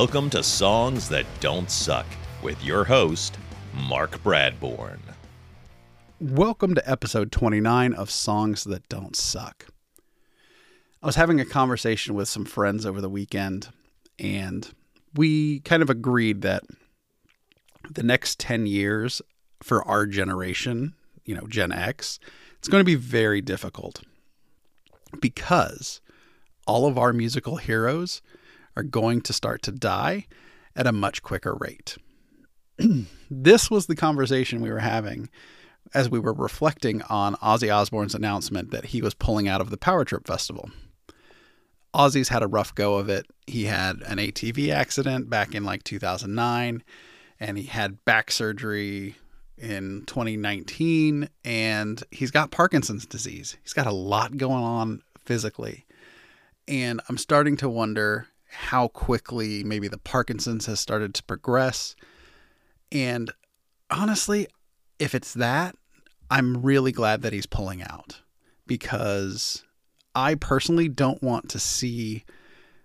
Welcome to Songs That Don't Suck with your host, Mark Bradbourne. Welcome to episode 29 of Songs That Don't Suck. I was having a conversation with some friends over the weekend, and we kind of agreed that the next 10 years for our generation, you know, Gen X, it's going to be very difficult because all of our musical heroes are going to start to die at a much quicker rate. this was the conversation we were having as we were reflecting on Ozzy Osbourne's announcement that he was pulling out of the Power Trip Festival. Ozzy's had a rough go of it. He had an ATV accident back in like 2009, and he had back surgery in 2019, and he's got Parkinson's disease. He's got a lot going on physically. And I'm starting to wonder how quickly maybe the Parkinson's has started to progress. And honestly, if it's that, I'm really glad that he's pulling out because I personally don't want to see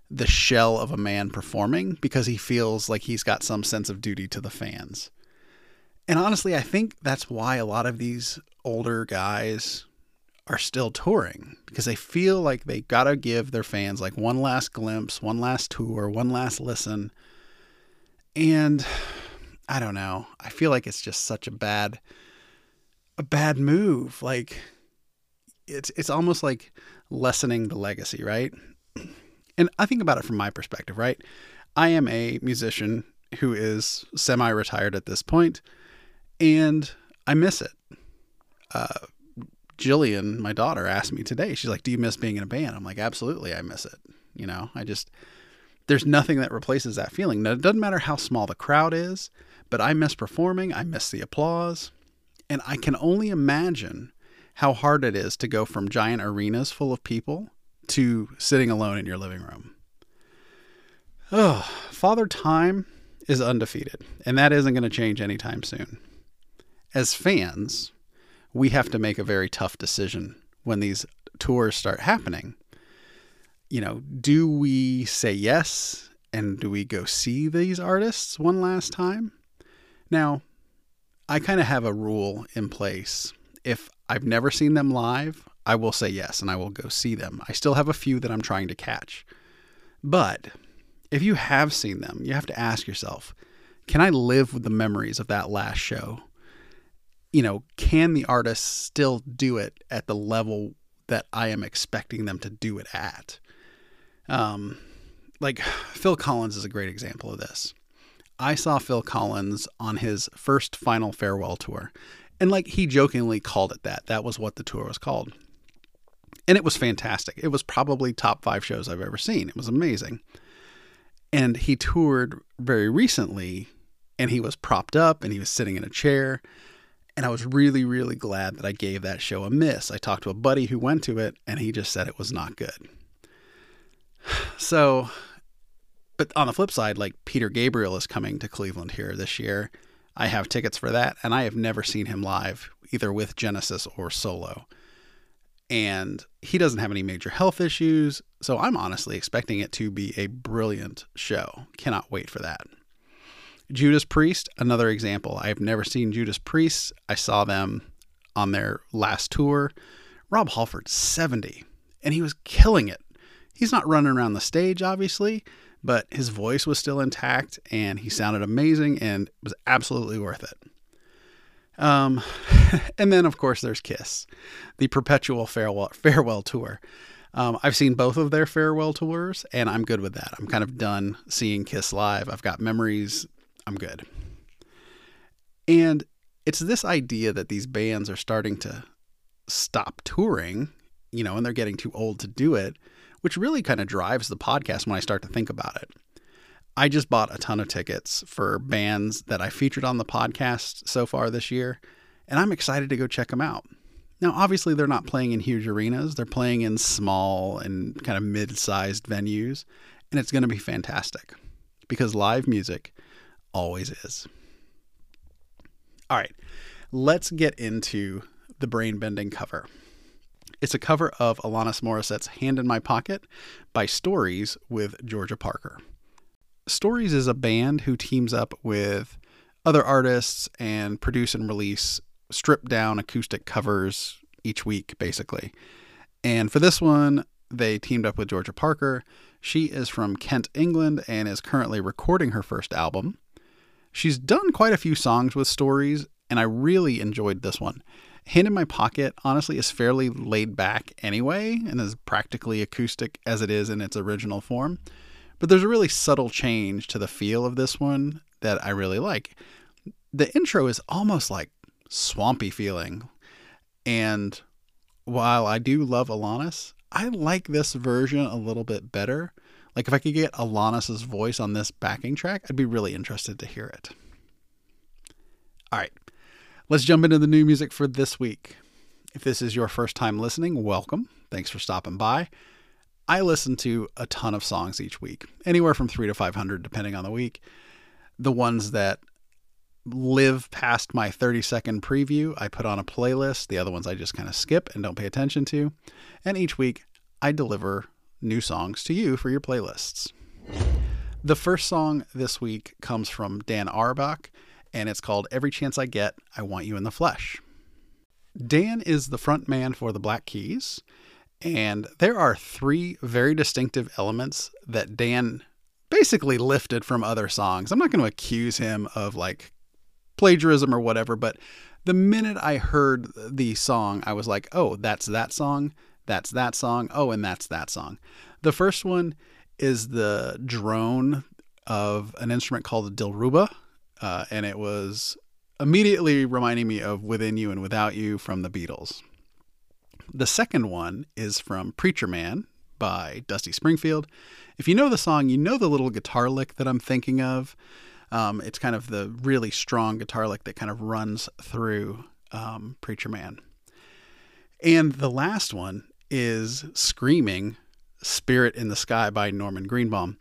the shell of a man performing because he feels like he's got some sense of duty to the fans. And honestly, I think that's why a lot of these older guys are still touring because they feel like they got to give their fans like one last glimpse, one last tour, one last listen. And I don't know. I feel like it's just such a bad a bad move. Like it's it's almost like lessening the legacy, right? And I think about it from my perspective, right? I am a musician who is semi-retired at this point, and I miss it. Uh, Jillian, my daughter, asked me today. She's like, "Do you miss being in a band?" I'm like, "Absolutely, I miss it." You know, I just there's nothing that replaces that feeling. Now, it doesn't matter how small the crowd is, but I miss performing. I miss the applause, and I can only imagine how hard it is to go from giant arenas full of people to sitting alone in your living room. Oh, Father Time is undefeated, and that isn't going to change anytime soon. As fans, we have to make a very tough decision when these tours start happening. You know, do we say yes and do we go see these artists one last time? Now, I kind of have a rule in place. If I've never seen them live, I will say yes and I will go see them. I still have a few that I'm trying to catch. But if you have seen them, you have to ask yourself can I live with the memories of that last show? You know, can the artist still do it at the level that I am expecting them to do it at? Um, like Phil Collins is a great example of this. I saw Phil Collins on his first final farewell tour, and like he jokingly called it that. That was what the tour was called. And it was fantastic. It was probably top five shows I've ever seen. It was amazing. And he toured very recently, and he was propped up and he was sitting in a chair and I was really, really glad that I gave that show a miss. I talked to a buddy who went to it, and he just said it was not good. So, but on the flip side, like Peter Gabriel is coming to Cleveland here this year. I have tickets for that, and I have never seen him live, either with Genesis or solo. And he doesn't have any major health issues, so I'm honestly expecting it to be a brilliant show. Cannot wait for that. Judas Priest, another example. I've never seen Judas Priest. I saw them on their last tour. Rob Halford, 70, and he was killing it. He's not running around the stage, obviously, but his voice was still intact and he sounded amazing and was absolutely worth it. Um, and then, of course, there's Kiss, the perpetual farewell, farewell tour. Um, I've seen both of their farewell tours, and I'm good with that. I'm kind of done seeing Kiss live. I've got memories I'm good. And it's this idea that these bands are starting to stop touring, you know, and they're getting too old to do it, which really kind of drives the podcast when I start to think about it. I just bought a ton of tickets for bands that I featured on the podcast so far this year, and I'm excited to go check them out. Now, obviously, they're not playing in huge arenas, they're playing in small and kind of mid sized venues, and it's going to be fantastic because live music always is. All right, let's get into the brain bending cover. It's a cover of Alanis Morissette's Hand in My Pocket by Stories with Georgia Parker. Stories is a band who teams up with other artists and produce and release stripped down acoustic covers each week, basically. And for this one, they teamed up with Georgia Parker. She is from Kent, England, and is currently recording her first album. She's done quite a few songs with Stories, and I really enjoyed this one. Hand in My Pocket, honestly, is fairly laid back anyway, and is practically acoustic as it is in its original form. But there's a really subtle change to the feel of this one that I really like. The intro is almost like swampy feeling. And while I do love Alanis, I like this version a little bit better. Like if I could get Alanis's voice on this backing track, I'd be really interested to hear it. All right, let's jump into the new music for this week. If this is your first time listening, welcome. Thanks for stopping by. I listen to a ton of songs each week, anywhere from three to 500, depending on the week. The ones that live past my 30 second preview, I put on a playlist. The other ones I just kind of skip and don't pay attention to. And each week, I deliver new songs to you for your playlists. The first song this week comes from Dan Auerbach, and it's called Every Chance I Get, I Want You in the Flesh. Dan is the front man for the Black Keys, and there are three very distinctive elements that Dan basically lifted from other songs. I'm not going to accuse him of like plagiarism or whatever, but the minute I heard the song, I was like, oh, that's that song, that's that song, oh, and that's that song. The first one is the drone of an instrument called the Dilruba, uh, and it was immediately reminding me of Within You and Without You from the Beatles. The second one is from Preacher Man by Dusty Springfield. If you know the song, you know the little guitar lick that I'm thinking of. Um, it's kind of the really strong guitar lick that kind of runs through um, Preacher Man. And the last one is Screaming Spirit in the Sky by Norman Greenbaum.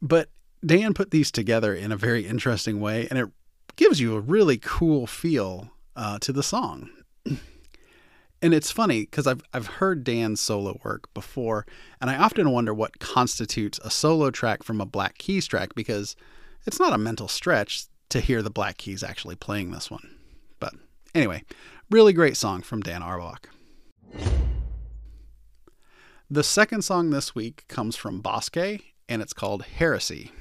But Dan put these together in a very interesting way, and it gives you a really cool feel uh, to the song. and it's funny because I've I've heard Dan's solo work before, and I often wonder what constitutes a solo track from a Black Keys track because it's not a mental stretch to hear the Black Keys actually playing this one. But anyway, really great song from Dan Auerbach. The second song this week comes from Boskay, and it's called Heresy.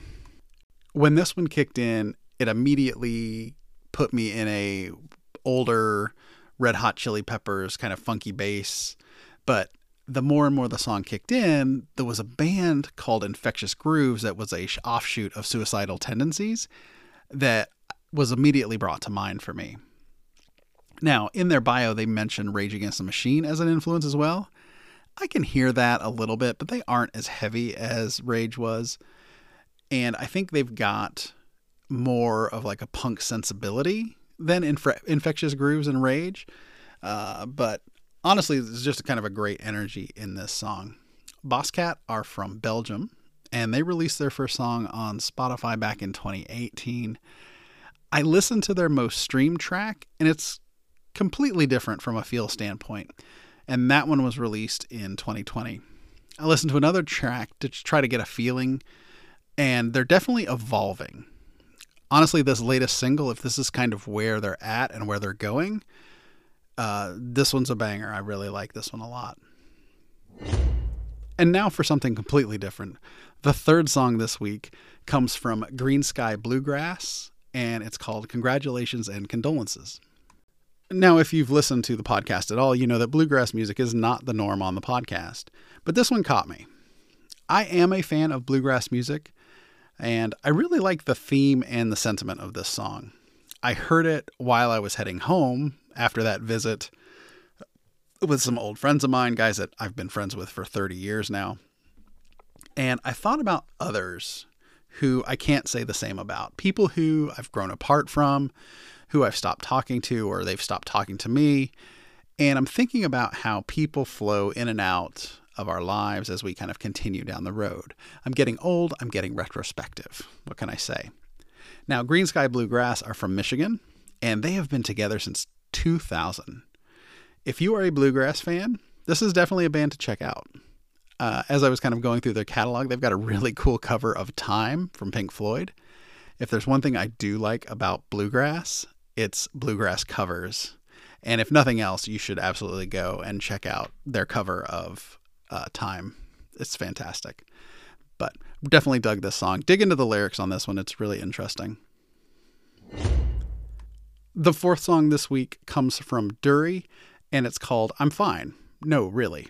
When this one kicked in, it immediately put me in a older Red Hot Chili Peppers kind of funky bass. But the more and more the song kicked in, there was a band called Infectious Grooves that was a offshoot of Suicidal Tendencies that was immediately brought to mind for me. Now, in their bio, they mention Rage Against the Machine as an influence as well. I can hear that a little bit, but they aren't as heavy as Rage was. And I think they've got more of like a punk sensibility than Inf- Infectious Grooves and Rage. Uh, but honestly, there's just kind of a great energy in this song. Boskay are from Belgium, and they released their first song on Spotify back in 2018. I listened to their most streamed track, and it's completely different from a feel standpoint, and that one was released in 2020. I listened to another track to try to get a feeling, and they're definitely evolving. Honestly, this latest single, if this is kind of where they're at and where they're going, uh, this one's a banger. I really like this one a lot. And now for something completely different. The third song this week comes from Greensky Bluegrass, and it's called Congratulations and Condolences. Now, if you've listened to the podcast at all, you know that bluegrass music is not the norm on the podcast, but this one caught me. I am a fan of bluegrass music, and I really like the theme and the sentiment of this song. I heard it while I was heading home after that visit with some old friends of mine, guys that I've been friends with for 30 years now. And I thought about others who I can't say the same about. People who I've grown apart from, who I've stopped talking to, or they've stopped talking to me. And I'm thinking about how people flow in and out of our lives as we kind of continue down the road. I'm getting old, I'm getting retrospective. What can I say? Now, Greensky Bluegrass are from Michigan, and they have been together since 2000. If you are a bluegrass fan, this is definitely a band to check out. uh, as I was kind of going through their catalog, they've got a really cool cover of Time from Pink Floyd. If there's one thing I do like about bluegrass, it's bluegrass covers. And if nothing else, you should absolutely go and check out their cover of uh, Time. It's fantastic. But definitely dug this song. Dig into the lyrics on this one, it's really interesting. The fourth song this week comes from Durry, and it's called I'm Fine. No, really.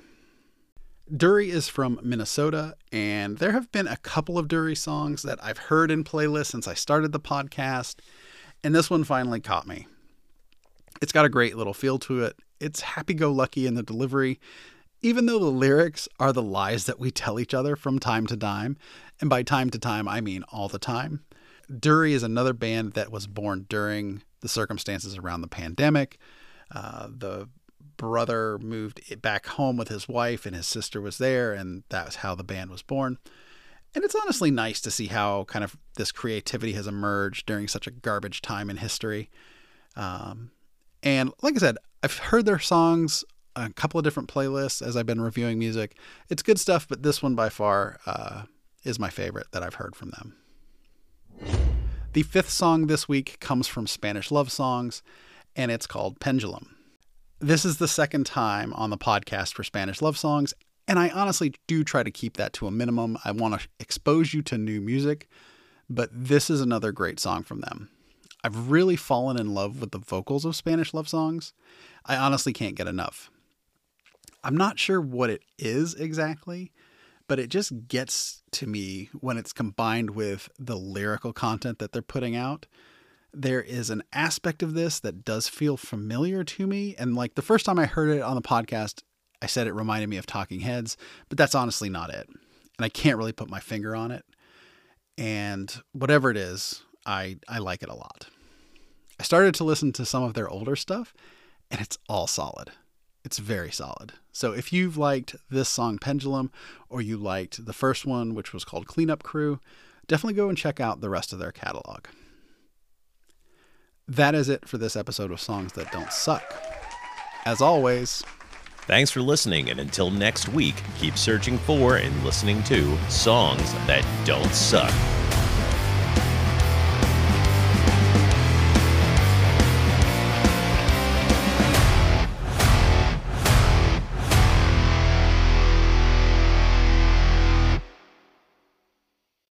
Durry is from Minnesota, and there have been a couple of Durry songs that I've heard in playlists since I started the podcast, and this one finally caught me. It's got a great little feel to it. It's happy go lucky in the delivery, even though the lyrics are the lies that we tell each other from time to time. And by time to time, I mean all the time. Durry is another band that was born during the circumstances around the pandemic. Uh, the brother moved back home with his wife, and his sister was there, and that was how the band was born. And it's honestly nice to see how kind of this creativity has emerged during such a garbage time in history. Um, and like I said, I've heard their songs a couple of different playlists as I've been reviewing music. It's good stuff, but this one by far uh, is my favorite that I've heard from them. The fifth song this week comes from Spanish Love Songs, and it's called Pendulum. This is the second time on the podcast for Spanish Love Songs, and I honestly do try to keep that to a minimum. I want to expose you to new music, but this is another great song from them. I've really fallen in love with the vocals of Spanish Love Songs. I honestly can't get enough. I'm not sure what it is exactly, but it just gets to me when it's combined with the lyrical content that they're putting out. There is an aspect of this that does feel familiar to me. And like the first time I heard it on the podcast, I said it reminded me of Talking Heads, but that's honestly not it. And I can't really put my finger on it. And whatever it is, I, I like it a lot. I started to listen to some of their older stuff, and it's all solid. It's very solid. So if you've liked this song Pendulum or you liked the first one, which was called Cleanup Crew, definitely go and check out the rest of their catalog. That is it for this episode of Songs That Don't Suck. As always, Thanks for listening, and until next week, keep searching for and listening to songs that don't suck.